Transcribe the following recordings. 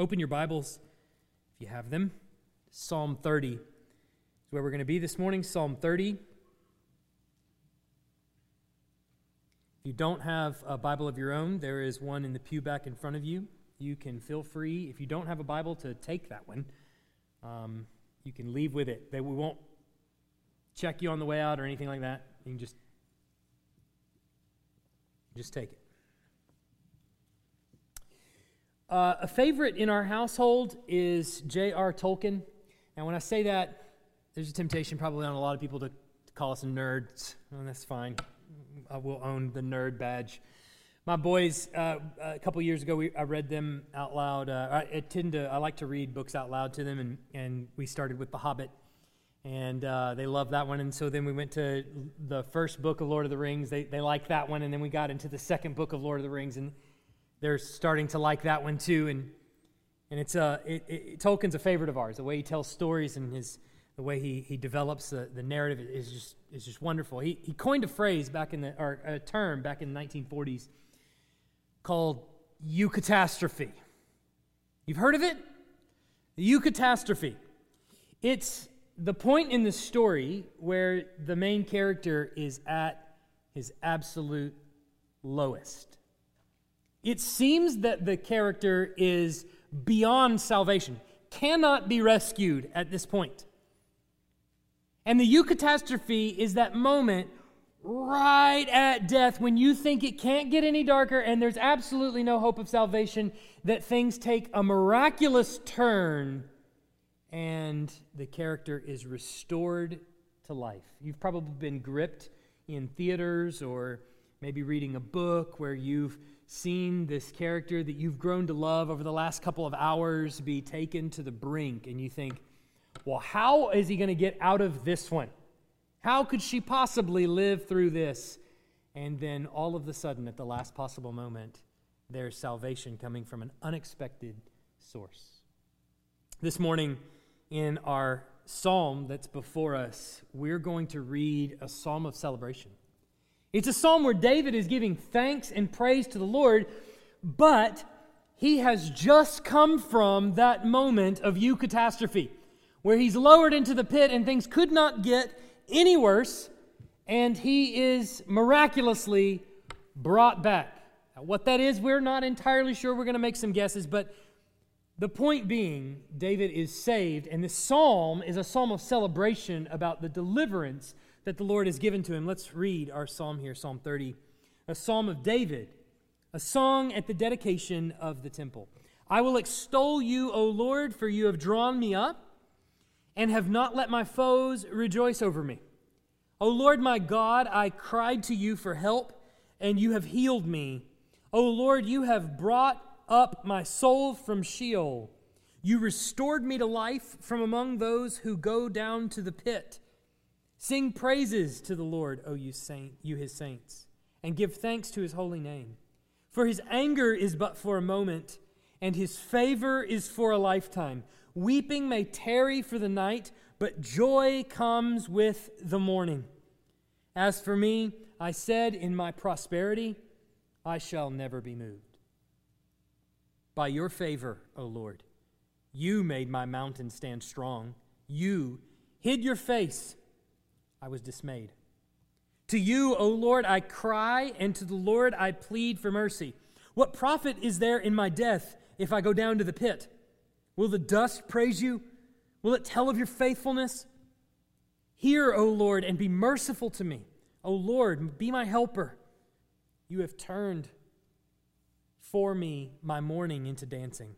Open your Bibles, if you have them. Psalm 30 is where we're going to be this morning. Psalm 30. If you don't have a Bible of your own, there is one in the pew back in front of you. You can feel free, if you don't have a Bible, to take that one. Um, you can leave with it. They, we won't check you on the way out or anything like that. You can just, just take it. Uh, a favorite in our household is J.R. Tolkien. And when I say that, there's a temptation probably on a lot of people to, call us nerds. And that's fine. I will own the nerd badge. My boys, uh, a couple years ago, we, I read them out loud. Uh, I, I, tend to, I like to read books out loud to them, and, and we started with The Hobbit, and uh, they love that one. And so then we went to the first book of Lord of the Rings. They, they liked that one, and then we got into the second book of Lord of the Rings, and they're starting to like that one too. And, and it's a, it, it, Tolkien's a favorite of ours. The way he tells stories and his, the way he, he develops the, the narrative is just, is just wonderful. He, he coined a phrase back in the, or a term back in the 1940s called eucatastrophe. You've heard of it? Eucatastrophe. It's the point in the story where the main character is at his absolute lowest. It seems that the character is beyond salvation, cannot be rescued at this point. And the eucatastrophe is that moment right at death when you think it can't get any darker and there's absolutely no hope of salvation, that things take a miraculous turn and the character is restored to life. You've probably been gripped in theaters or maybe reading a book where you've seen this character that you've grown to love over the last couple of hours be taken to the brink, and you think, well, how is he going to get out of this one? How could she possibly live through this? And then all of a sudden, at the last possible moment, there's salvation coming from an unexpected source. This morning, in our psalm that's before us, we're going to read a psalm of celebration. It's a psalm where David is giving thanks and praise to the Lord, but he has just come from that moment of eucatastrophe, where he's lowered into the pit and things could not get any worse, and he is miraculously brought back. Now, what that is, we're not entirely sure. We're going to make some guesses, but the point being, David is saved, and this psalm is a psalm of celebration about the deliverance that the Lord has given to him. Let's read our psalm here, Psalm 30, a psalm of David, a song at the dedication of the temple. I will extol you, O Lord, for you have drawn me up and have not let my foes rejoice over me. O Lord my God, I cried to you for help, and you have healed me. O Lord, you have brought up my soul from Sheol. You restored me to life from among those who go down to the pit. Sing praises to the Lord, O you saint, you his saints, and give thanks to his holy name. For his anger is but for a moment, and his favor is for a lifetime. Weeping may tarry for the night, but joy comes with the morning. As for me, I said in my prosperity, I shall never be moved. By your favor, O Lord, you made my mountain stand strong. You hid your face I was dismayed. To you, O Lord, I cry, and to the Lord I plead for mercy. What profit is there in my death if I go down to the pit? Will the dust praise you? Will it tell of your faithfulness? Hear, O Lord, and be merciful to me. O Lord, be my helper. You have turned for me my mourning into dancing.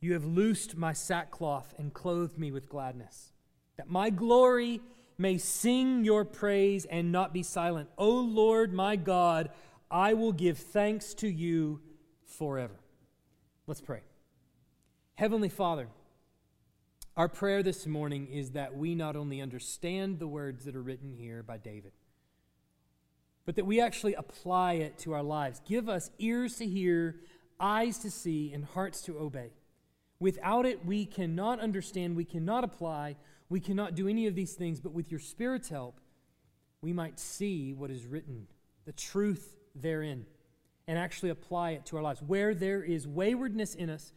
You have loosed my sackcloth and clothed me with gladness, that my glory may sing your praise and not be silent. O Lord my God, I will give thanks to you forever. Let's pray. Heavenly Father, our prayer this morning is that we not only understand the words that are written here by David, but that we actually apply it to our lives. Give us ears to hear, eyes to see, and hearts to obey. Without it, we cannot understand, we cannot apply, we cannot do any of these things, but with your Spirit's help, we might see what is written, the truth therein, and actually apply it to our lives. Where there is waywardness in us,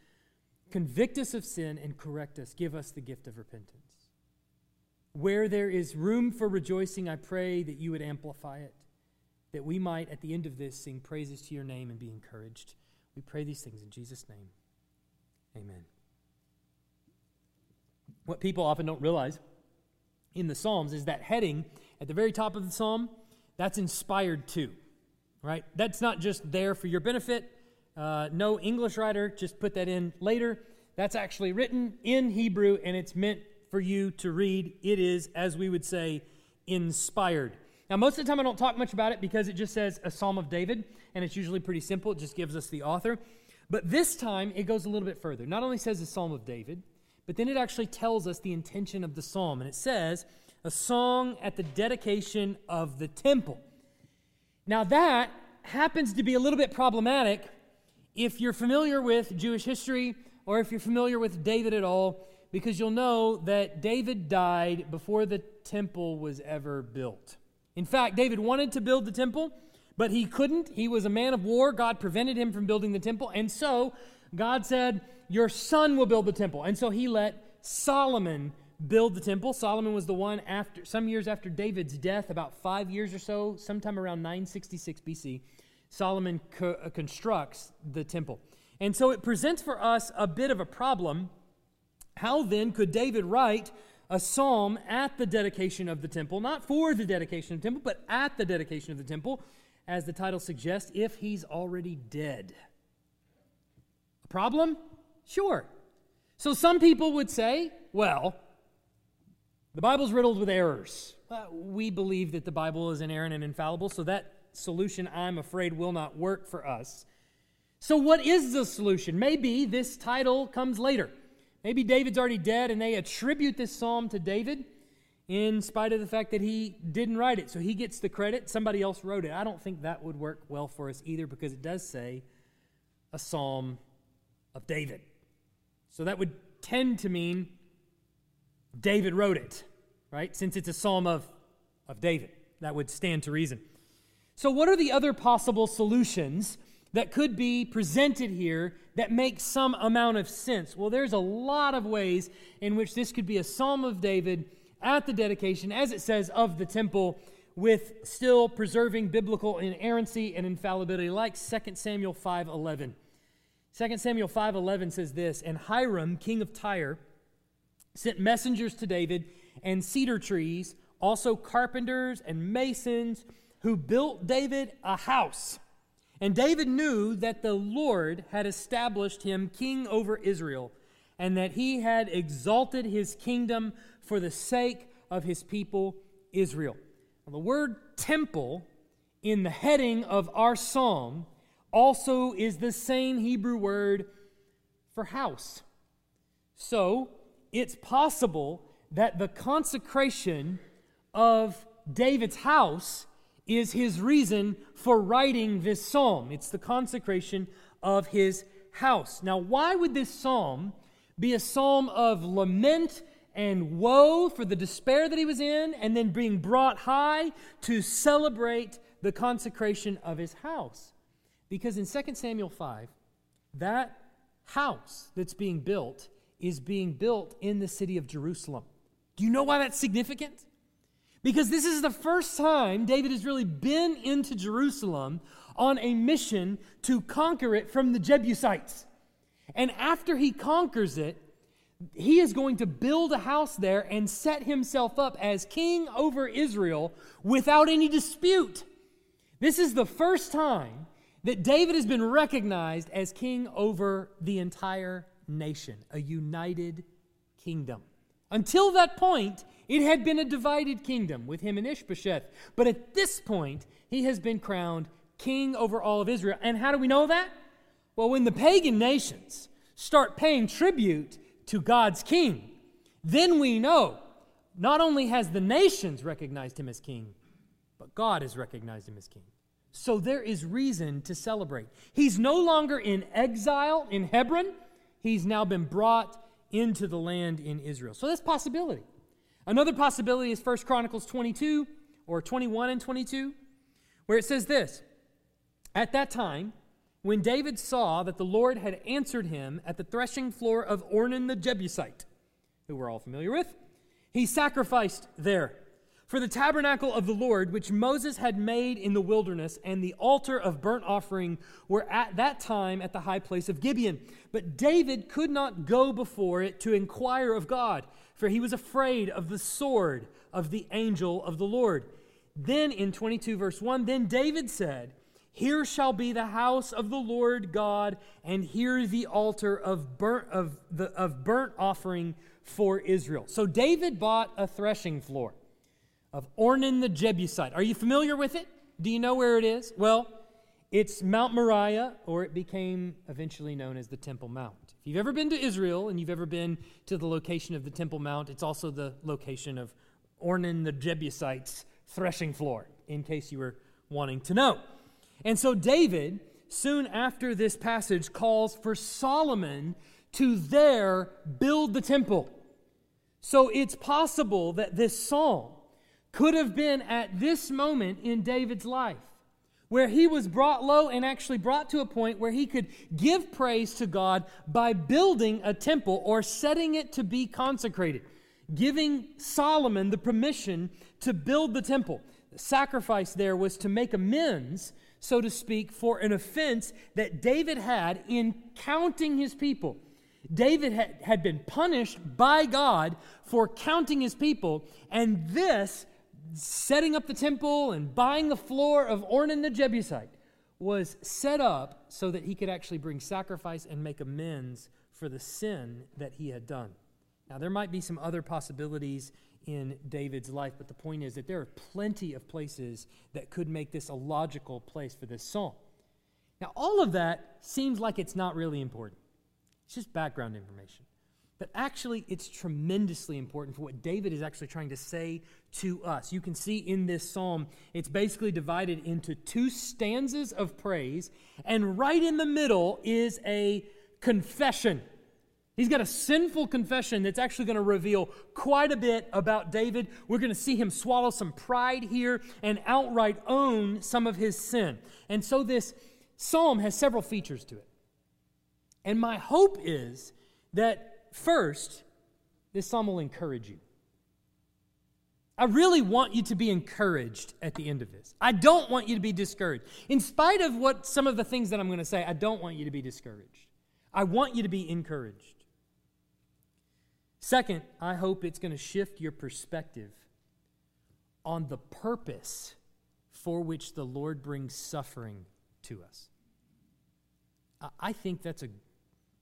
convict us of sin, and correct us. Give us the gift of repentance. Where there is room for rejoicing, I pray that you would amplify it, that we might, at the end of this, sing praises to your name and be encouraged. We pray these things in Jesus' name. Amen. What people often don't realize in the Psalms is that heading at the very top of the Psalm, that's inspired too, right? That's not just there for your benefit. Uh, no English writer just put that in later. That's actually written in Hebrew and it's meant for you to read. It is, as we would say, inspired. Now, most of the time I don't talk much about it because it just says a Psalm of David, and it's usually pretty simple. It just gives us the author. But this time it goes a little bit further. Not only says a Psalm of David, but then it actually tells us the intention of the psalm. And it says, a song at the dedication of the temple. Now, that happens to be a little bit problematic if you're familiar with Jewish history or if you're familiar with David at all, because you'll know that David died before the temple was ever built. In fact, David wanted to build the temple, but he couldn't. He was a man of war. God prevented him from building the temple. And so God said, Your son will build the temple. And so he let Solomon build the temple. Solomon was the one after some years after David's death, about five years or so, sometime around 966 BC. Solomon co- uh, constructs the temple. And so it presents for us a bit of a problem. How then could David write a psalm at the dedication of the temple, not for the dedication of the temple, but at the dedication of the temple, as the title suggests, if he's already dead? A problem? Sure. So some people would say, well, the Bible's riddled with errors. Uh, we believe that the Bible is inerrant and infallible, so that solution, I'm afraid, will not work for us. So, what is the solution? Maybe this title comes later. Maybe David's already dead and they attribute this psalm to David in spite of the fact that he didn't write it. So he gets the credit. Somebody else wrote it. I don't think that would work well for us either because it does say a psalm of David. So that would tend to mean David wrote it, right? Since it's a psalm of, of David. That would stand to reason. So, what are the other possible solutions that could be presented here that make some amount of sense? Well, there's a lot of ways in which this could be a psalm of David at the dedication, as it says, of the temple, with still preserving biblical inerrancy and infallibility, like 2 Samuel 5.11. 2 Samuel 5.11 says this, And Hiram, king of Tyre, sent messengers to David and cedar trees, also carpenters and masons who built David a house. And David knew that the Lord had established him king over Israel and that he had exalted his kingdom for the sake of his people Israel. Now, the word temple in the heading of our psalm also is the same Hebrew word for house. So, it's possible that the consecration of David's house is his reason for writing this psalm. It's the consecration of his house. Now, why would this psalm be a psalm of lament and woe for the despair that he was in, and then being brought high to celebrate the consecration of his house? Because in 2 Samuel 5, that house that's being built is being built in the city of Jerusalem. Do you know why that's significant? Because this is the first time David has really been into Jerusalem on a mission to conquer it from the Jebusites. And after he conquers it, he is going to build a house there and set himself up as king over Israel without any dispute. This is the first time that David has been recognized as king over the entire nation, a united kingdom. Until that point, it had been a divided kingdom with him and Ishbosheth. But at this point, he has been crowned king over all of Israel. And how do we know that? Well, when the pagan nations start paying tribute to God's king, then we know not only has the nations recognized him as king, but God has recognized him as king. So there is reason to celebrate. He's no longer in exile in Hebron he's now been brought into the land in Israel. So that's possibility. Another possibility is 1 Chronicles 22 or 21 and 22, where it says this At that time, when David saw that the Lord had answered him at the threshing floor of Ornan the Jebusite, who we're all familiar with, he sacrificed there. For the tabernacle of the Lord, which Moses had made in the wilderness, and the altar of burnt offering were at that time at the high place of Gibeon. But David could not go before it to inquire of God, for he was afraid of the sword of the angel of the Lord. Then in 22, verse 1, then David said, Here shall be the house of the Lord God, and here the altar of burnt, of the, of burnt offering for Israel. So David bought a threshing floor of Ornan the Jebusite. Are you familiar with it? Do you know where it is? Well, it's Mount Moriah, or it became eventually known as the Temple Mount. If you've ever been to Israel and you've ever been to the location of the Temple Mount, it's also the location of Ornan the Jebusite's threshing floor, in case you were wanting to know. And so David, soon after this passage, calls for Solomon to there build the temple. So it's possible that this psalm could have been at this moment in David's life, where he was brought low and actually brought to a point where he could give praise to God by building a temple or setting it to be consecrated, giving Solomon the permission to build the temple. The sacrifice there was to make amends, so to speak, for an offense that David had in counting his people. David had, been punished by God for counting his people, and this setting up the temple and buying the floor of Ornan the Jebusite was set up so that he could actually bring sacrifice and make amends for the sin that he had done. Now, there might be some other possibilities in David's life, but the point is that there are plenty of places that could make this a logical place for this psalm. Now, all of that seems like it's not really important, it's just background information. But actually, it's tremendously important for what David is actually trying to say to us. You can see in this psalm, it's basically divided into two stanzas of praise, and right in the middle is a confession. He's got a sinful confession that's actually going to reveal quite a bit about David. We're going to see him swallow some pride here and outright own some of his sin. And so this psalm has several features to it. And my hope is that First, this psalm will encourage you. I really want you to be encouraged at the end of this. I don't want you to be discouraged. In spite of what some of the things that I'm going to say, I don't want you to be discouraged. I want you to be encouraged. Second, I hope it's going to shift your perspective on the purpose for which the Lord brings suffering to us. I think that's a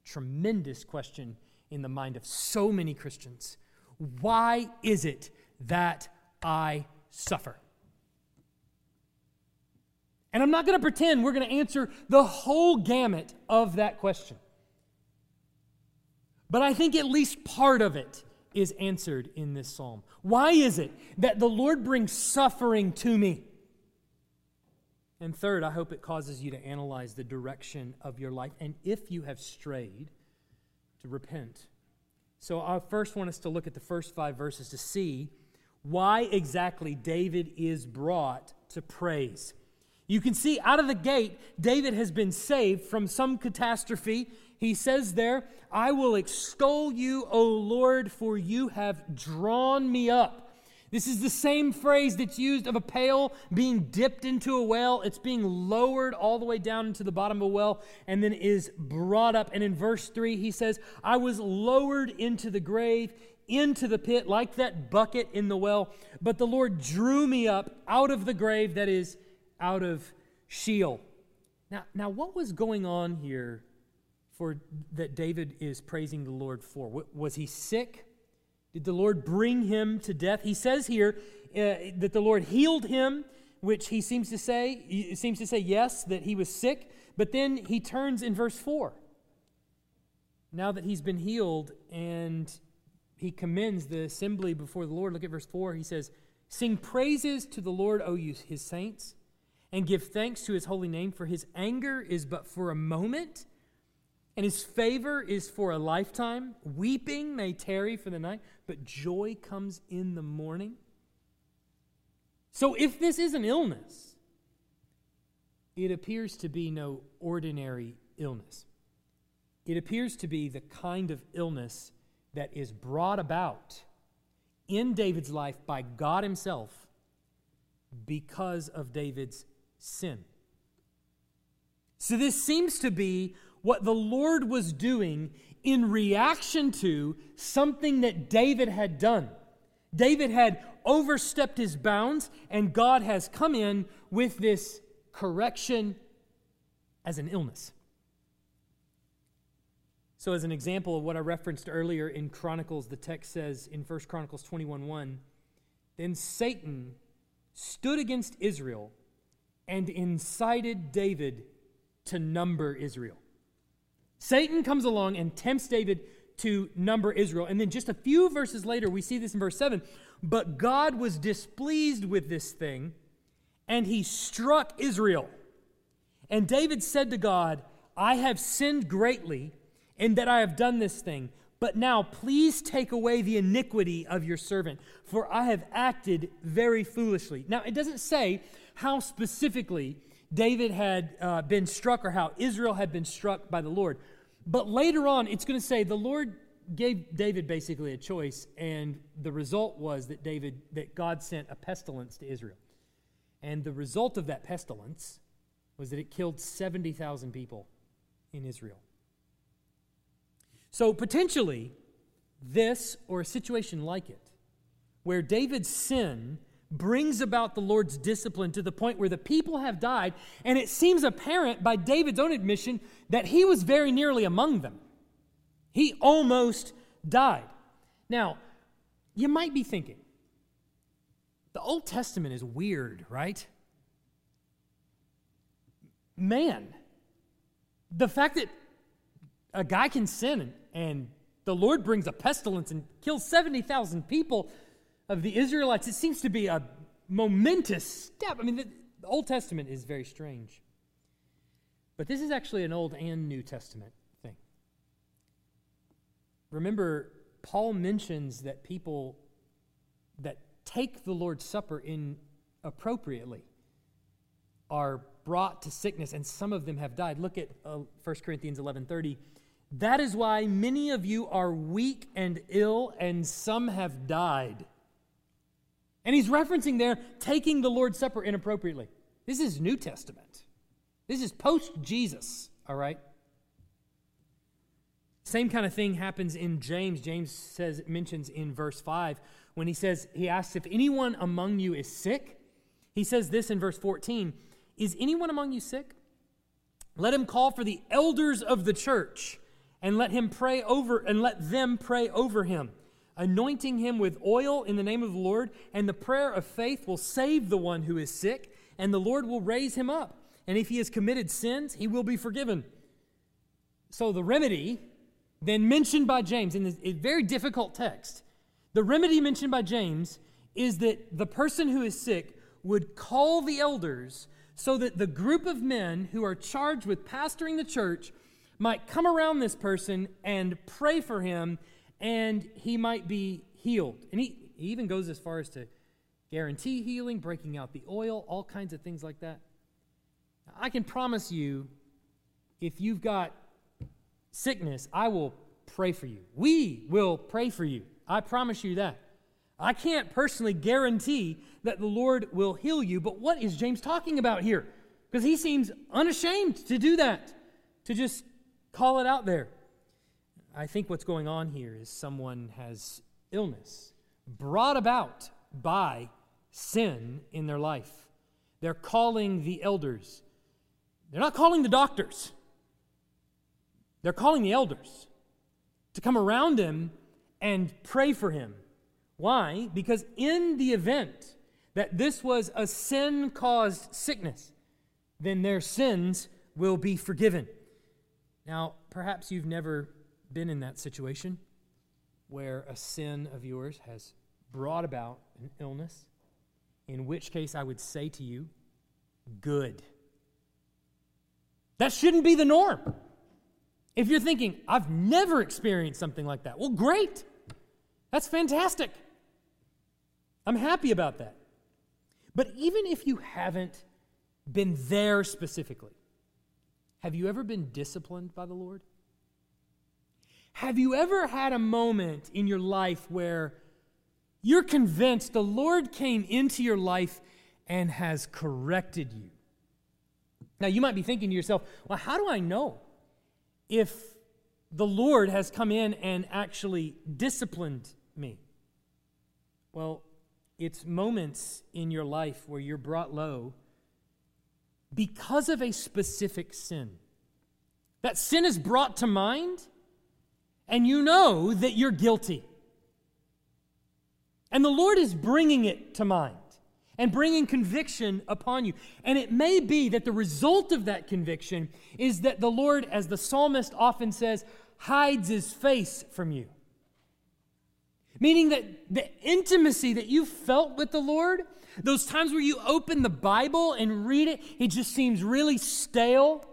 tremendous question in the mind of so many Christians. Why is it that I suffer? And I'm not going to pretend we're going to answer the whole gamut of that question. But I think at least part of it is answered in this psalm. Why is it that the Lord brings suffering to me? And third, I hope it causes you to analyze the direction of your life. And if you have strayed, to repent. So I first want us to look at the first five verses to see why exactly David is brought to praise. You can see out of the gate, David has been saved from some catastrophe. He says there, I will extol you, O Lord, for you have drawn me up this is the same phrase that's used of a pail being dipped into a well. It's being lowered all the way down into the bottom of a well and then is brought up. And in verse 3, he says, I was lowered into the grave, into the pit, like that bucket in the well. But the Lord drew me up out of the grave, that is, out of Sheol. Now, now what was going on here for that David is praising the Lord for? Was he sick? Did the Lord bring him to death? He says here uh, that the Lord healed him, which he seems to say seems to say yes that he was sick, but then he turns in verse 4. Now that he's been healed and he commends the assembly before the Lord, look at verse 4. He says, "Sing praises to the Lord, O you his saints, and give thanks to his holy name, for his anger is but for a moment." And his favor is for a lifetime. Weeping may tarry for the night, but joy comes in the morning. So if this is an illness, it appears to be no ordinary illness. It appears to be the kind of illness that is brought about in David's life by God Himself because of David's sin. So, this seems to be what the Lord was doing in reaction to something that David had done. David had overstepped his bounds, and God has come in with this correction as an illness. So, as an example of what I referenced earlier in Chronicles, the text says in 1 Chronicles 21 1, then Satan stood against Israel and incited David to number Israel. Satan comes along and tempts David to number Israel. And then just a few verses later, we see this in verse 7. But God was displeased with this thing, and he struck Israel. And David said to God, I have sinned greatly in that I have done this thing. But now, please take away the iniquity of your servant, for I have acted very foolishly. Now, it doesn't say how specifically David had uh, been struck or how Israel had been struck by the Lord. But later on, it's going to say the Lord gave David basically a choice, and the result was that David, that God sent a pestilence to Israel. And the result of that pestilence was that it killed 70,000 people in Israel. So, potentially, this or a situation like it, where David's sin brings about the Lord's discipline to the point where the people have died, and it seems apparent by David's own admission that he was very nearly among them. He almost died. Now, you might be thinking, the Old Testament is weird, right? Man, the fact that a guy can sin and the Lord brings a pestilence and kills 70,000 people of the Israelites, it seems to be a momentous step. I mean, the, Old Testament is very strange. But this is actually an Old and New Testament thing. Remember, Paul mentions that people that take the Lord's Supper inappropriately are brought to sickness, and some of them have died. Look at uh, 1 Corinthians 11.30. That is why many of you are weak and ill, and some have died. And he's referencing there taking the Lord's Supper inappropriately. This is New Testament. This is post Jesus, all right? Same kind of thing happens in James. James says mentions in verse 5 when he says he asks if anyone among you is sick. He says this in verse 14, is anyone among you sick? Let him call for the elders of the church and let him pray over and let them pray over him anointing him with oil in the name of the Lord and the prayer of faith will save the one who is sick and the Lord will raise him up. And if he has committed sins he will be forgiven. So the remedy then mentioned by James in this very difficult text the remedy mentioned by James is that the person who is sick would call the elders so that the group of men who are charged with pastoring the church might come around this person and pray for him, and he might be healed. And he, he even goes as far as to guarantee healing, breaking out the oil, all kinds of things like that. I can promise you, if you've got sickness, I will pray for you. We will pray for you. I promise you that. I can't personally guarantee that the Lord will heal you, but what is James talking about here? Because he seems unashamed to do that, to just Call it out there. I think what's going on here is someone has illness brought about by sin in their life. They're calling the elders. They're not calling the doctors. They're calling the elders to come around him and pray for him. Why? Because in the event that this was a sin caused sickness, then their sins will be forgiven. Now, perhaps you've never been in that situation where a sin of yours has brought about an illness, in which case I would say to you, good. That shouldn't be the norm. If you're thinking, I've never experienced something like that, well, great. That's fantastic. I'm happy about that. But even if you haven't been there specifically. Have you ever been disciplined by the Lord? Have you ever had a moment in your life where you're convinced the Lord came into your life and has corrected you? Now, you might be thinking to yourself, well, how do I know if the Lord has come in and actually disciplined me? Well, it's moments in your life where you're brought low because of a specific sin. That sin is brought to mind, and you know that you're guilty. And the Lord is bringing it to mind and bringing conviction upon you. And it may be that the result of that conviction is that the Lord, as the psalmist often says, hides his face from you. Meaning that the intimacy that you felt with the Lord, those times where you open the Bible and read it, it just seems really stale.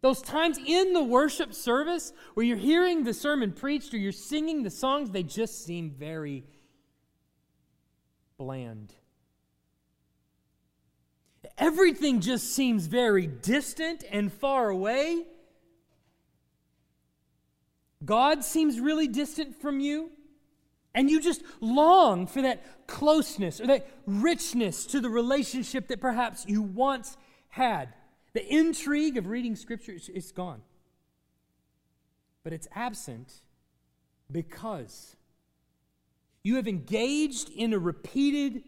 Those times in the worship service where you're hearing the sermon preached or you're singing the songs, they just seem very bland. Everything just seems very distant and far away. God seems really distant from you. And you just long for that closeness or that richness to the relationship that perhaps you once had. The intrigue of reading Scripture is gone. But it's absent because you have engaged in a repeated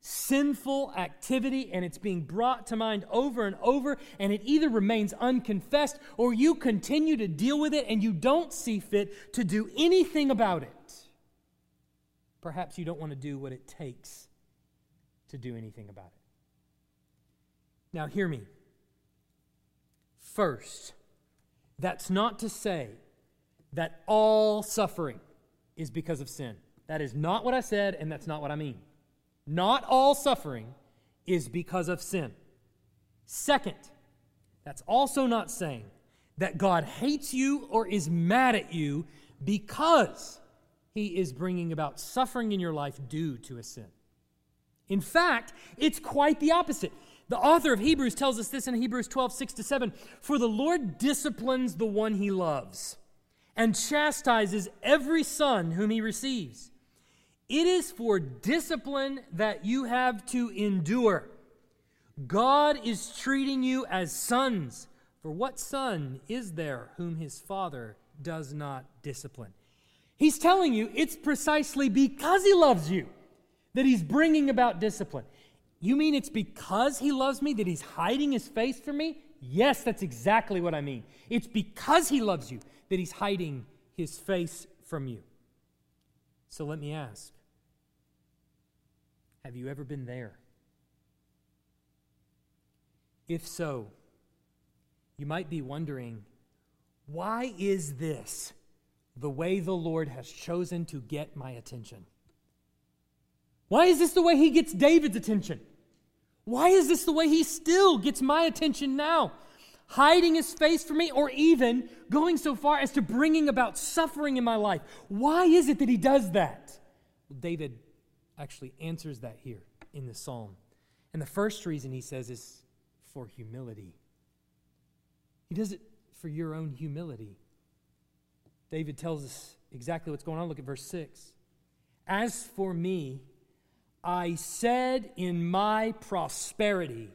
sinful activity and it's being brought to mind over and over, and it either remains unconfessed or you continue to deal with it and you don't see fit to do anything about it. Perhaps you don't want to do what it takes to do anything about it. Now, hear me. First, that's not to say that all suffering is because of sin. That is not what I said, and that's not what I mean. Not all suffering is because of sin. Second, that's also not saying that God hates you or is mad at you because he is bringing about suffering in your life due to a sin. In fact, it's quite the opposite. The author of Hebrews tells us this in Hebrews 12, 6 to 7. For the Lord disciplines the one he loves and chastises every son whom he receives. It is for discipline that you have to endure. God is treating you as sons. For what son is there whom his father does not discipline? He's telling you it's precisely because he loves you that he's bringing about discipline. You mean it's because he loves me that he's hiding his face from me? Yes, that's exactly what I mean. It's because he loves you that he's hiding his face from you. So let me ask Have you ever been there? If so, you might be wondering why is this the way the Lord has chosen to get my attention? Why is this the way he gets David's attention? Why is this the way he still gets my attention now? Hiding his face from me, or even going so far as to bringing about suffering in my life. Why is it that he does that? Well, David actually answers that here in the psalm. And the first reason he says is for humility. He does it for your own humility. David tells us exactly what's going on. Look at verse 6. As for me, I said in my prosperity,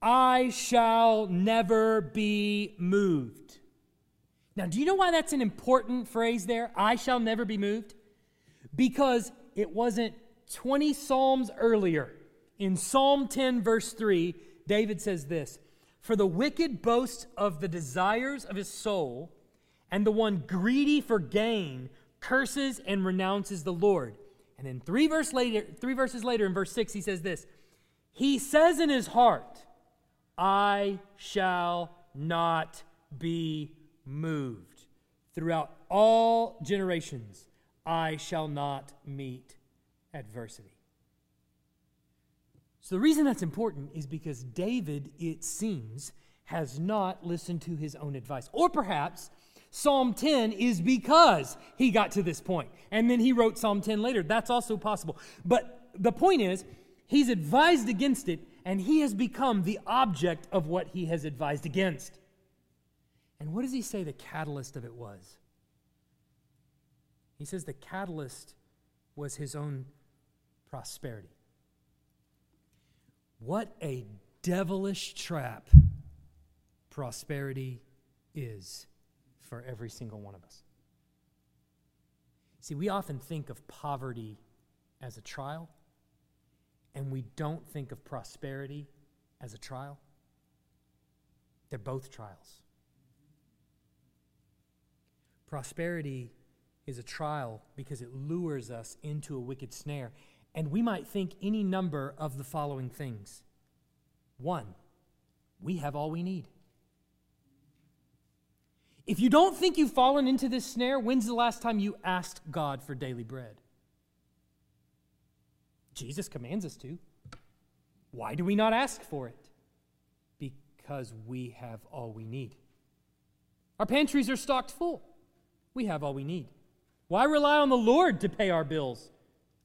I shall never be moved. Now, do you know why that's an important phrase there? I shall never be moved? Because it wasn't 20 Psalms earlier. In Psalm 10, verse 3, David says this For the wicked boasts of the desires of his soul, and the one greedy for gain curses and renounces the Lord. And then three, verse later, three verses later, in verse 6, he says this He says in his heart, I shall not be moved. Throughout all generations, I shall not meet adversity. So, the reason that's important is because David, it seems, has not listened to his own advice. Or perhaps Psalm 10 is because he got to this point. And then he wrote Psalm 10 later. That's also possible. But the point is, he's advised against it, and he has become the object of what he has advised against. And what does he say the catalyst of it was? He says the catalyst was his own prosperity. What a devilish trap prosperity is for every single one of us. See, we often think of poverty as a trial, and we don't think of prosperity as a trial. They're both trials. Prosperity is a trial because it lures us into a wicked snare. And we might think any number of the following things. One, we have all we need. If you don't think you've fallen into this snare, when's the last time you asked God for daily bread? Jesus commands us to. Why do we not ask for it? Because we have all we need. Our pantries are stocked full. We have all we need. Why rely on the Lord to pay our bills?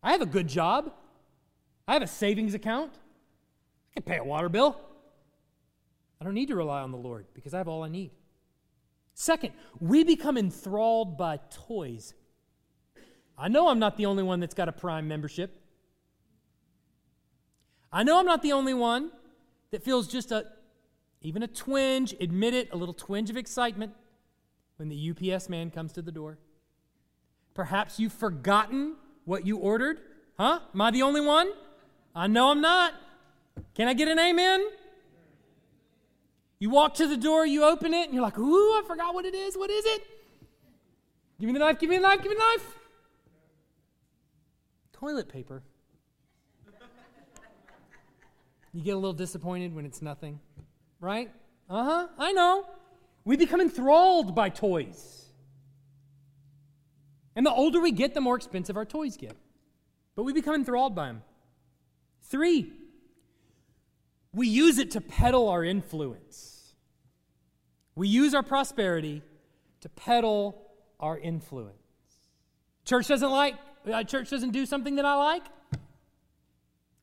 I have a good job. I have a savings account. I can pay a water bill. I don't need to rely on the Lord because I have all I need. Second, we become enthralled by toys. I know I'm not the only one that's got a Prime membership. I know I'm not the only one that feels just a, even a twinge, admit it, a little twinge of excitement when the UPS man comes to the door. Perhaps you've forgotten what you ordered. Huh? Am I the only one? I know I'm not. Can I get an amen? You walk to the door, you open it, and you're like, ooh, I forgot what it is. What is it? Give me the knife, give me the knife, give me the knife. Toilet paper. You get a little disappointed when it's nothing, right? Uh huh, I know. We become enthralled by toys. And the older we get, the more expensive our toys get. But we become enthralled by them. Three, we use it to peddle our influence. We use our prosperity to peddle our influence. Church doesn't like, uh, church doesn't do something that I like.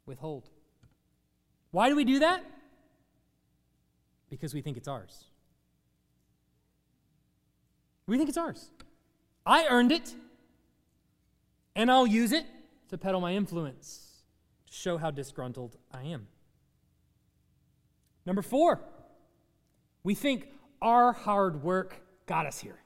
Withhold. Why do we do that? Because we think it's ours. We think it's ours. I earned it, and I'll use it to peddle my influence, to show how disgruntled I am. Number four, we think our hard work got us here.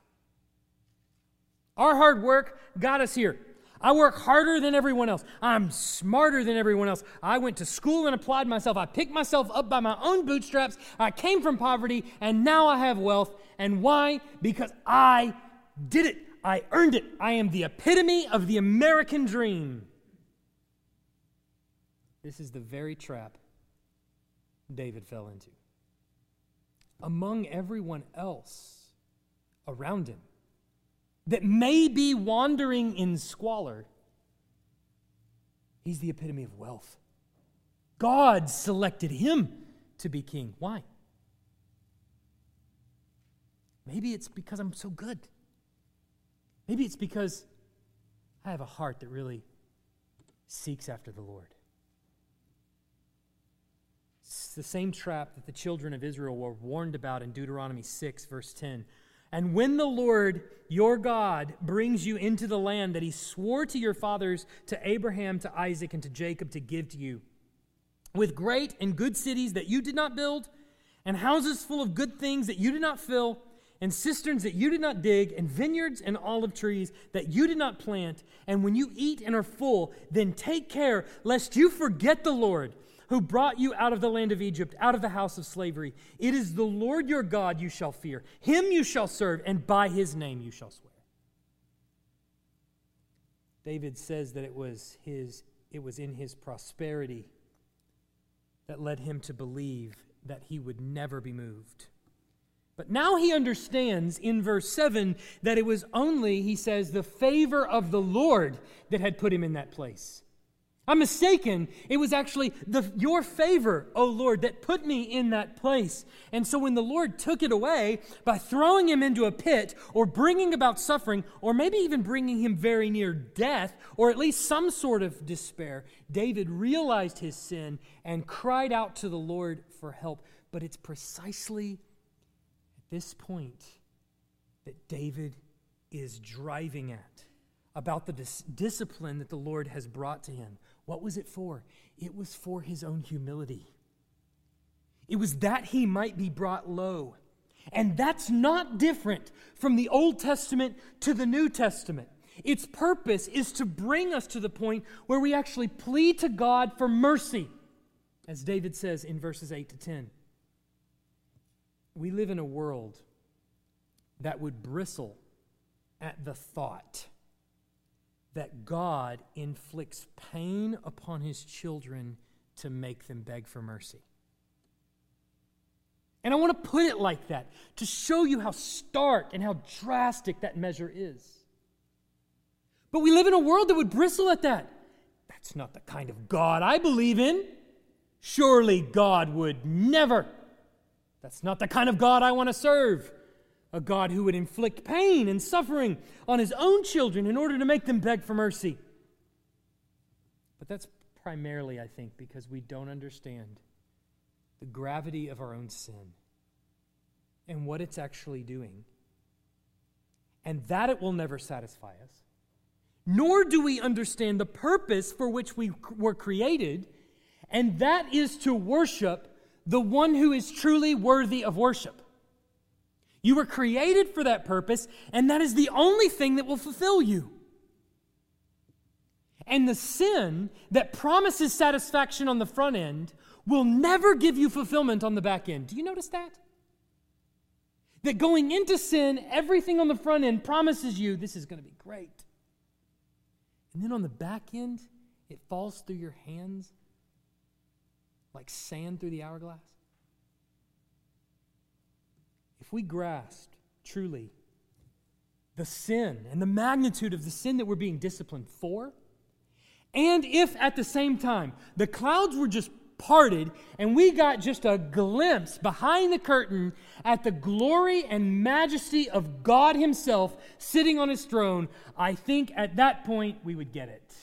Our hard work got us here. I work harder than everyone else. I'm smarter than everyone else. I went to school and applied myself. I picked myself up by my own bootstraps. I came from poverty and now I have wealth. And why? Because I did it. I earned it. I am the epitome of the American dream. This is the very trap David fell into. Among everyone else around him that may be wandering in squalor, he's the epitome of wealth. God selected him to be king. Why? Maybe it's because I'm so good. Maybe it's because I have a heart that really seeks after the Lord. It's the same trap that the children of Israel were warned about in Deuteronomy 6, verse 10. And when the Lord your God brings you into the land that he swore to your fathers, to Abraham, to Isaac, and to Jacob to give to you, with great and good cities that you did not build, and houses full of good things that you did not fill, and cisterns that you did not dig, and vineyards and olive trees that you did not plant, and when you eat and are full, then take care lest you forget the Lord who brought you out of the land of Egypt, out of the house of slavery. It is the Lord your God you shall fear. Him you shall serve, and by his name you shall swear. David says that it was his it was in his prosperity that led him to believe that he would never be moved. But now he understands in verse 7 that it was only, he says, the favor of the Lord that had put him in that place. I'm mistaken. It was actually the, your favor, O Lord, that put me in that place. And so when the Lord took it away by throwing him into a pit or bringing about suffering, or maybe even bringing him very near death, or at least some sort of despair, David realized his sin and cried out to the Lord for help. But it's precisely at this point that David is driving at about the dis- discipline that the Lord has brought to him. What was it for? It was for his own humility. It was that he might be brought low. And that's not different from the Old Testament to the New Testament. Its purpose is to bring us to the point where we actually plead to God for mercy, as David says in verses 8 to 10. We live in a world that would bristle at the thought that God inflicts pain upon his children to make them beg for mercy. And I want to put it like that to show you how stark and how drastic that measure is. But we live in a world that would bristle at that. That's not the kind of God I believe in. Surely God would never. That's not the kind of God I want to serve a God who would inflict pain and suffering on his own children in order to make them beg for mercy. But that's primarily, I think, because we don't understand the gravity of our own sin and what it's actually doing, and that it will never satisfy us. Nor do we understand the purpose for which we were created, and that is to worship the one who is truly worthy of worship. You were created for that purpose, and that is the only thing that will fulfill you. And the sin that promises satisfaction on the front end will never give you fulfillment on the back end. Do you notice that? That going into sin, everything on the front end promises you this is going to be great. And then on the back end, it falls through your hands like sand through the hourglass if we grasped truly the sin and the magnitude of the sin that we're being disciplined for, and if at the same time the clouds were just parted and we got just a glimpse behind the curtain at the glory and majesty of God Himself sitting on His throne, I think at that point we would get it.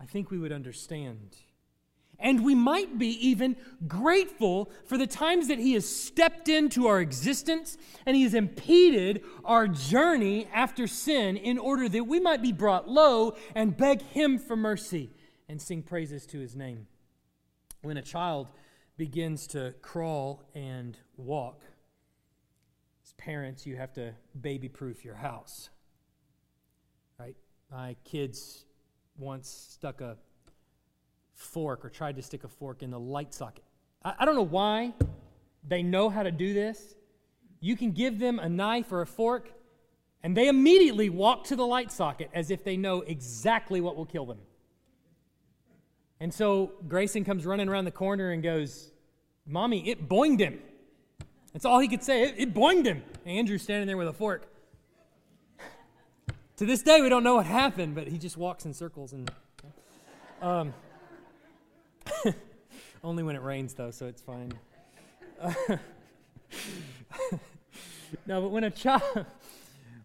I think we would understand and we might be even grateful for the times that He has stepped into our existence and He has impeded our journey after sin in order that we might be brought low and beg Him for mercy and sing praises to His name. When a child begins to crawl and walk, as parents, you have to baby proof your house. Right? My kids once stuck a fork or tried to stick a fork in the light socket. I, I don't know why they know how to do this. You can give them a knife or a fork, and they immediately walk to the light socket as if they know exactly what will kill them. And so Grayson comes running around the corner and goes, Mommy, it boinged him. That's all he could say. It, it boinged him. And Andrew's standing there with a fork. to this day, we don't know what happened, but he just walks in circles. And um, Only when it rains, though, so it's fine. no, but when a child.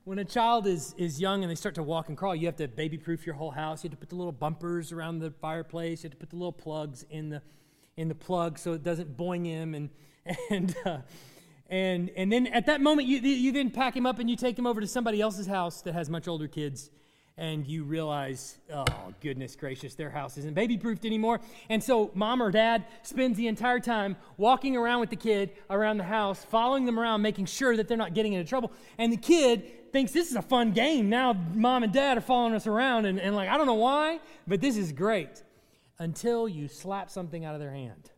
When a child is, is young and they start to walk and crawl, you have to baby proof your whole house. You have to put the little bumpers around the fireplace. You have to put the little plugs in the, in the plug so it doesn't boing him. And, and, uh, and, and then at that moment, you, you then pack him up and you take him over to somebody else's house that has much older kids and you realize, oh, goodness gracious, their house isn't baby proofed anymore. And so mom or dad spends the entire time walking around with the kid around the house, following them around, making sure that they're not getting into trouble. And the kid thinks this is a fun game. Now mom and dad are following us around, and, and like, I don't know why, but this is great. Until you slap something out of their hand.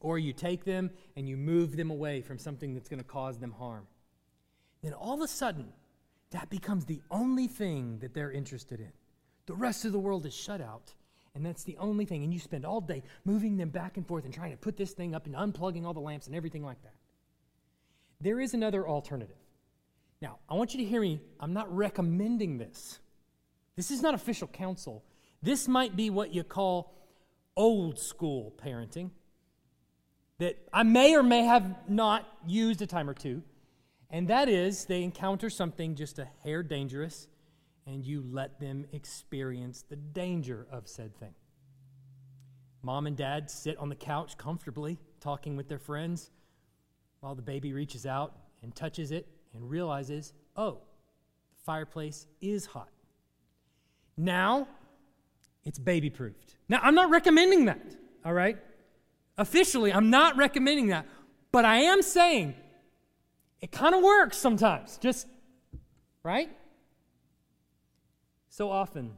Or you take them and you move them away from something that's going to cause them harm. Then all of a sudden, that becomes the only thing that they're interested in. The rest of the world is shut out, and that's the only thing. And you spend all day moving them back and forth and trying to put this thing up and unplugging all the lamps and everything like that. There is another alternative. Now, I want you to hear me. I'm not recommending this. This is not official counsel. This might be what you call old school parenting that I may or may have not used a time or two. And that is, they encounter something just a hair dangerous, and you let them experience the danger of said thing. Mom and dad sit on the couch comfortably, talking with their friends, while the baby reaches out and touches it and realizes, oh, the fireplace is hot. Now, it's baby proofed. Now, I'm not recommending that, all right? Officially, I'm not recommending that. But I am saying it kind of works sometimes, just, right? So often,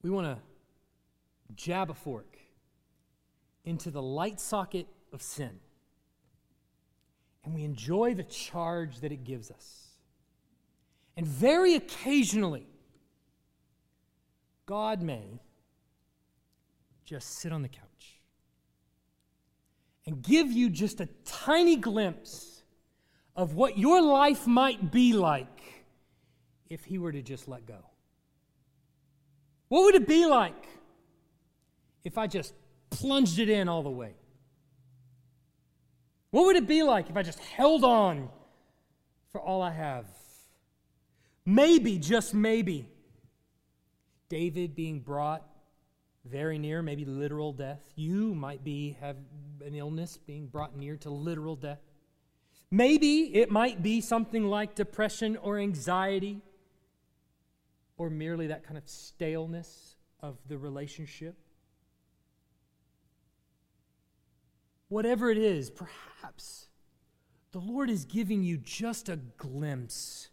we want to jab a fork into the light socket of sin. And we enjoy the charge that it gives us. And very occasionally, God may just sit on the couch and give you just a tiny glimpse of what your life might be like if He were to just let go. What would it be like if I just plunged it in all the way? What would it be like if I just held on for all I have? Maybe, just maybe, David being brought very near, maybe literal death. You might be have an illness being brought near to literal death. Maybe it might be something like depression or anxiety or merely that kind of staleness of the relationship. Whatever it is, perhaps the Lord is giving you just a glimpse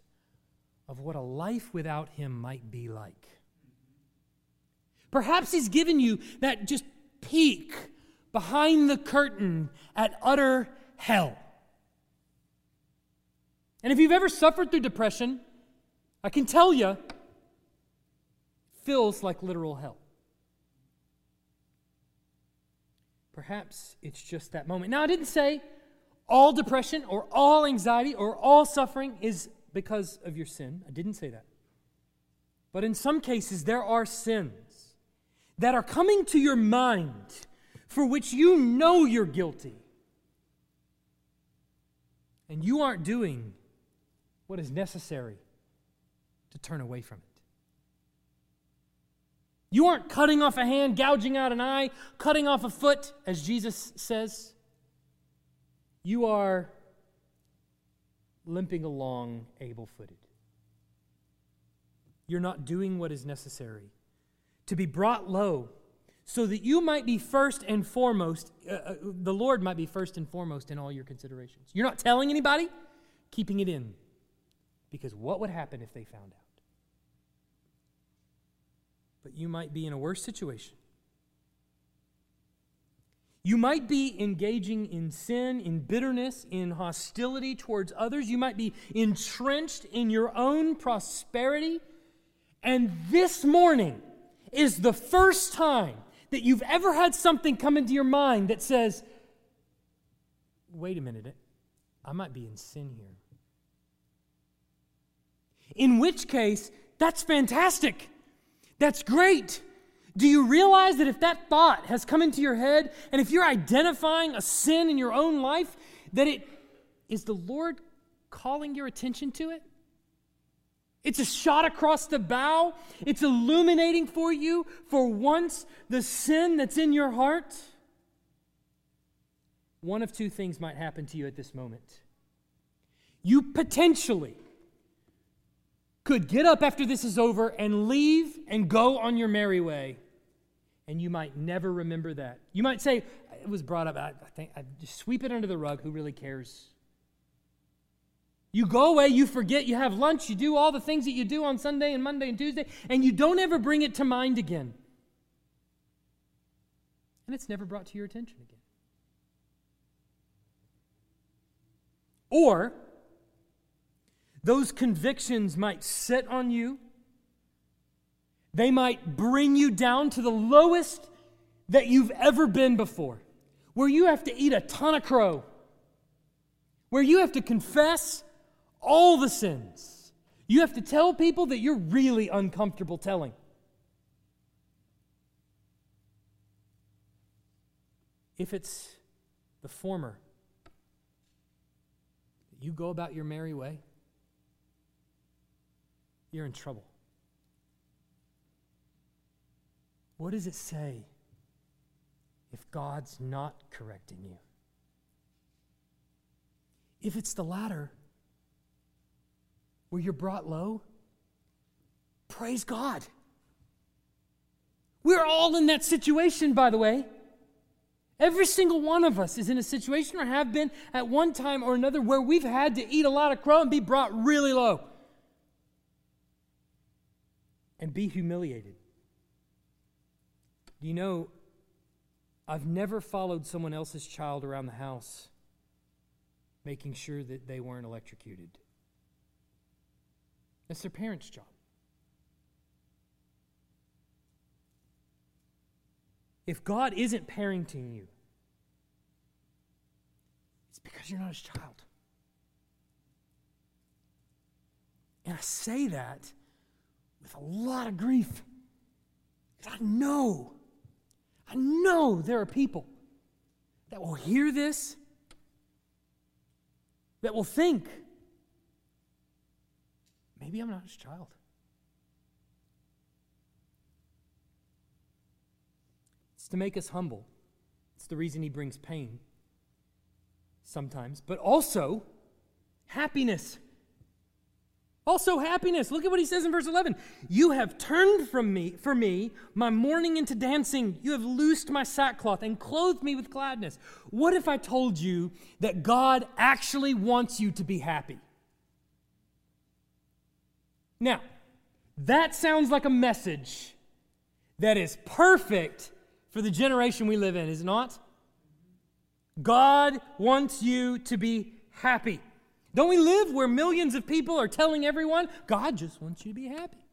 of what a life without Him might be like. Perhaps He's given you that just peek behind the curtain at utter hell. And if you've ever suffered through depression, I can tell you, feels like literal hell. Perhaps it's just that moment. Now, I didn't say all depression or all anxiety or all suffering is because of your sin. I didn't say that. But in some cases, there are sins that are coming to your mind for which you know you're guilty. And you aren't doing what is necessary to turn away from it. You aren't cutting off a hand, gouging out an eye, cutting off a foot, as Jesus says. You are limping along able footed. You're not doing what is necessary to be brought low so that you might be first and foremost, uh, uh, the Lord might be first and foremost in all your considerations. You're not telling anybody, keeping it in. Because what would happen if they found out? But you might be in a worse situation. You might be engaging in sin, in bitterness, in hostility towards others. You might be entrenched in your own prosperity. And this morning, is the first time that you've ever had something come into your mind that says, wait a minute, I might be in sin here. In which case, that's fantastic. That's great. Do you realize that if that thought has come into your head, and if you're identifying a sin in your own life, that it is the Lord calling your attention to it? It's a shot across the bow. It's illuminating for you for once the sin that's in your heart. One of two things might happen to you at this moment. You potentially could get up after this is over and leave and go on your merry way. And you might never remember that. You might say, it was brought up, I think, I just sweep it under the rug. Who really cares? You go away, you forget, you have lunch, you do all the things that you do on Sunday and Monday and Tuesday, and you don't ever bring it to mind again. And it's never brought to your attention again. Or, those convictions might sit on you. They might bring you down to the lowest that you've ever been before, where you have to eat a ton of crow, where you have to confess all the sins. You have to tell people that you're really uncomfortable telling. If it's the former, you go about your merry way, you're in trouble. What does it say if God's not correcting you? If it's the latter, where you're brought low, praise God. We're all in that situation, by the way. Every single one of us is in a situation or have been at one time or another where we've had to eat a lot of crow and be brought really low and be humiliated. Do you know, I've never followed someone else's child around the house making sure that they weren't electrocuted. That's their parents' job. If God isn't parenting you, it's because you're not his child. And I say that with a lot of grief. Because I know, I know there are people that will hear this, that will think, maybe I'm not his child. It's to make us humble. It's the reason he brings pain sometimes, but also happiness. Also happiness. Look at what he says in verse 11. You have turned from me for me my mourning into dancing. You have loosed my sackcloth and clothed me with gladness. What if I told you that God actually wants you to be happy? Now, that sounds like a message that is perfect for the generation we live in, is it not? God wants you to be happy. Don't we live where millions of people are telling everyone, God just wants you to be happy?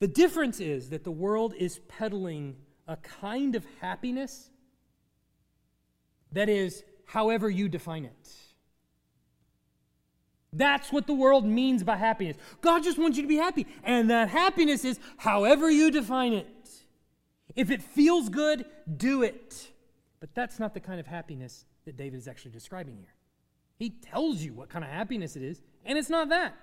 The difference is that the world is peddling a kind of happiness that is however you define it. That's what the world means by happiness. God just wants you to be happy. And that happiness is however you define it. If it feels good, do it. But that's not the kind of happiness that David is actually describing here. He tells you what kind of happiness it is, and it's not that.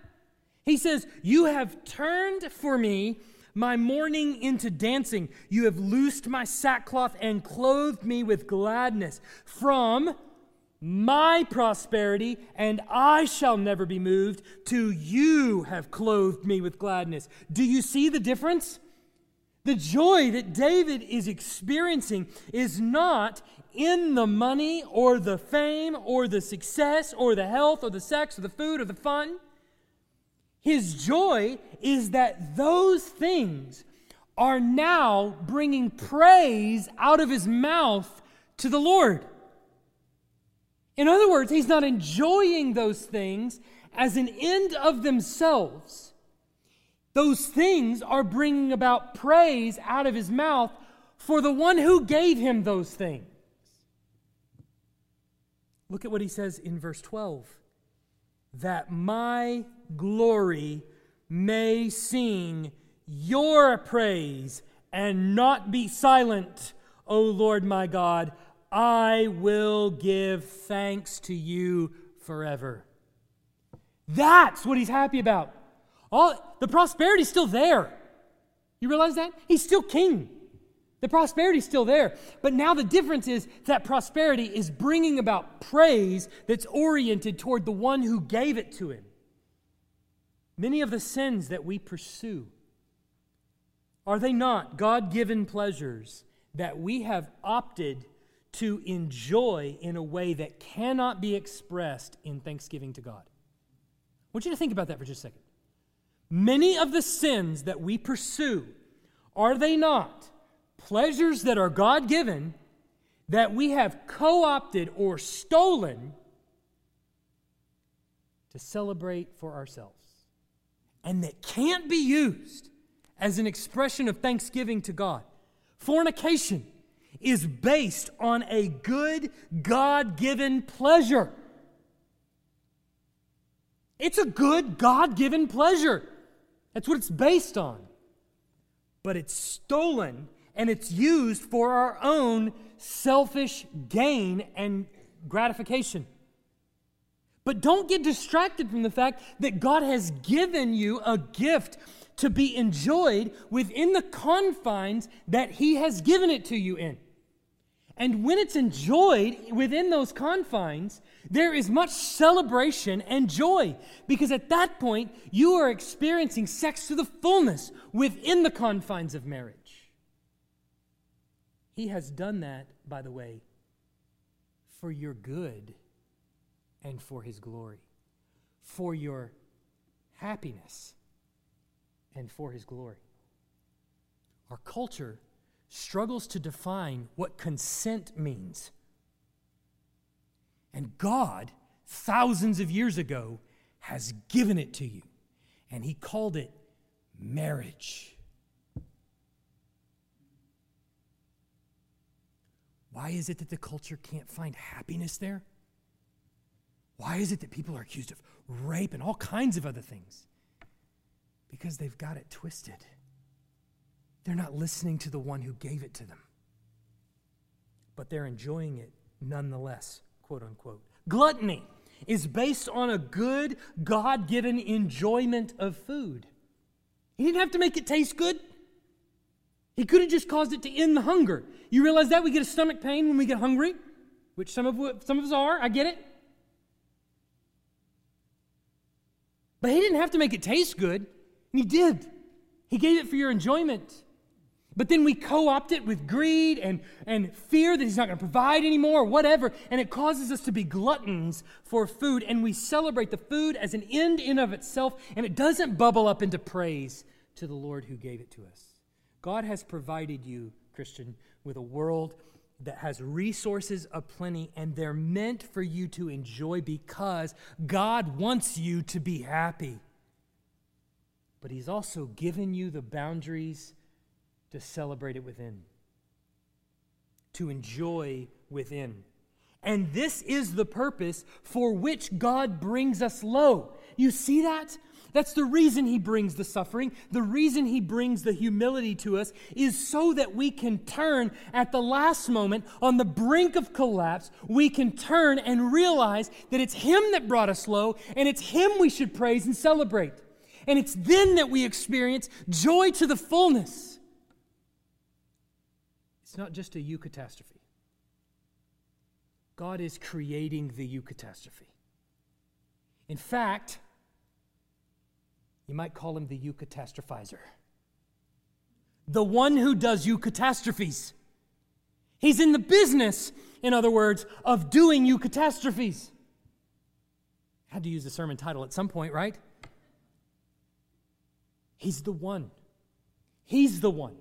He says, You have turned for me my mourning into dancing. You have loosed my sackcloth and clothed me with gladness. From my prosperity, and I shall never be moved, to you have clothed me with gladness. Do you see the difference? The joy that David is experiencing is not in the money or the fame or the success or the health or the sex or the food or the fun. His joy is that those things are now bringing praise out of his mouth to the Lord. In other words, he's not enjoying those things as an end of themselves those things are bringing about praise out of his mouth for the one who gave him those things. Look at what he says in verse 12 that my glory may sing your praise and not be silent, O Lord my God. I will give thanks to you forever. That's what he's happy about. All the prosperity's still there. You realize that? He's still king. The prosperity's still there. But now the difference is that prosperity is bringing about praise that's oriented toward the one who gave it to him. Many of the sins that we pursue, are they not God given pleasures that we have opted to enjoy in a way that cannot be expressed in thanksgiving to God? I want you to think about that for just a second. Many of the sins that we pursue, are they not pleasures that are God given that we have co opted or stolen to celebrate for ourselves? And that can't be used as an expression of thanksgiving to God. Fornication is based on a good God given pleasure. It's a good, God given pleasure. That's what it's based on. But it's stolen and it's used for our own selfish gain and gratification. But don't get distracted from the fact that God has given you a gift to be enjoyed within the confines that He has given it to you in. And when it's enjoyed within those confines, there is much celebration and joy because at that point you are experiencing sex to the fullness within the confines of marriage. He has done that, by the way, for your good and for His glory, for your happiness and for His glory. Our culture struggles to define what consent means. And God, thousands of years ago, has given it to you. And He called it marriage. Why is it that the culture can't find happiness there? Why is it that people are accused of rape and all kinds of other things? Because they've got it twisted. They're not listening to the one who gave it to them, but they're enjoying it nonetheless, quote unquote. Gluttony is based on a good, God given enjoyment of food. He didn't have to make it taste good. He could have just caused it to end the hunger. You realize that? We get a stomach pain when we get hungry, which some of, some of us are. I get it. But he didn't have to make it taste good, and he did. He gave it for your enjoyment. But then we co opt it with greed and, and fear that he's not going to provide anymore or whatever, and it causes us to be gluttons for food, and we celebrate the food as an end in of itself, and it doesn't bubble up into praise to the Lord who gave it to us. God has provided you, Christian, with a world that has resources aplenty, and they're meant for you to enjoy because God wants you to be happy. But He's also given you the boundaries to celebrate it within, to enjoy within. And this is the purpose for which God brings us low. You see that? That's the reason he brings the suffering. The reason he brings the humility to us is so that we can turn at the last moment on the brink of collapse. We can turn and realize that it's him that brought us low and it's him we should praise and celebrate. And it's then that we experience joy to the fullness. It's not just a eucatastrophe. God is creating the eucatastrophe. In fact, you might call him the eucatastrophizer. The one who does eucatastrophes. He's in the business, in other words, of doing you eucatastrophes. Had to use the sermon title at some point, right? He's the one. He's the one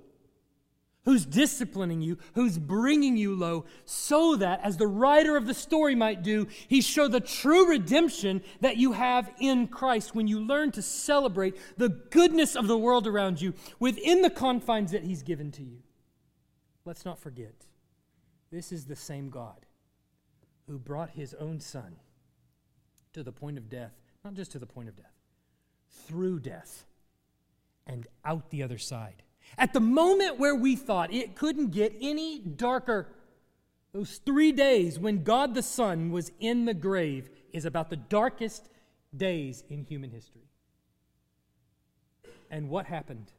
who's disciplining you, who's bringing you low, so that, as the writer of the story might do, he show the true redemption that you have in Christ when you learn to celebrate the goodness of the world around you within the confines that he's given to you. Let's not forget, this is the same God who brought his own son to the point of death, not just to the point of death, through death and out the other side at the moment where we thought it couldn't get any darker, those three days when God the Son was in the grave is about the darkest days in human history. And what happened?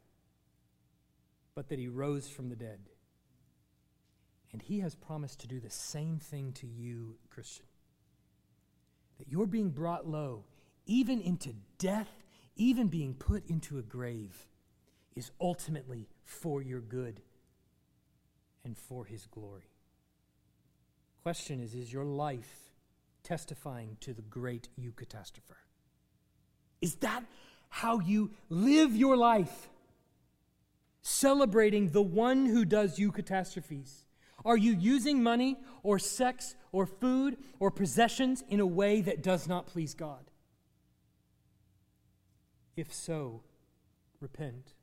But that he rose from the dead. And he has promised to do the same thing to you, Christian. That you're being brought low, even into death, even being put into a grave is ultimately for your good and for his glory. Question is Is your life testifying to the great eucatastropher? Is that how you live your life? Celebrating the one who does eucatastrophes? Are you using money or sex or food or possessions in a way that does not please God? If so, repent.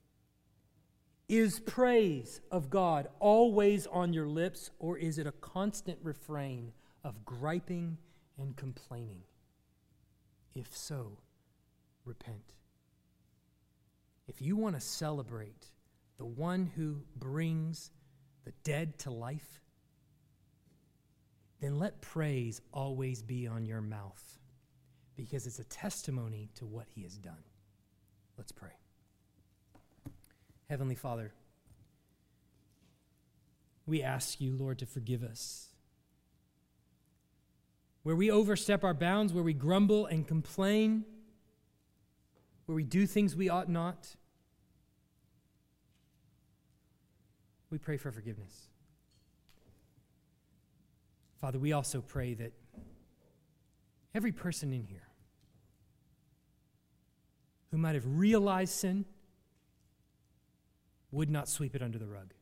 Is praise of God always on your lips, or is it a constant refrain of griping and complaining? If so, repent. If you want to celebrate the one who brings the dead to life, then let praise always be on your mouth because it's a testimony to what he has done. Let's pray. Heavenly Father, we ask you, Lord, to forgive us. Where we overstep our bounds, where we grumble and complain, where we do things we ought not, we pray for forgiveness. Father, we also pray that every person in here who might have realized sin would not sweep it under the rug,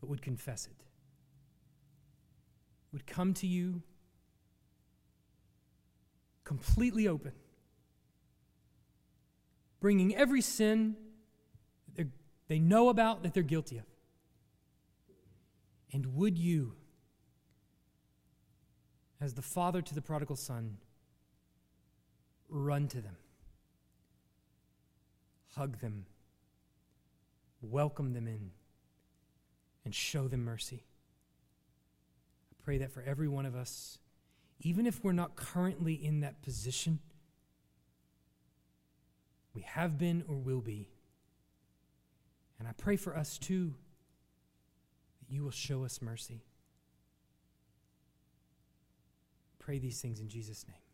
but would confess it, would come to you completely open, bringing every sin that they know about that they're guilty of. And would you, as the father to the prodigal son, run to them, hug them, welcome them in, and show them mercy? I pray that for every one of us, even if we're not currently in that position, we have been or will be. And I pray for us too that you will show us mercy. Pray these things in Jesus' name.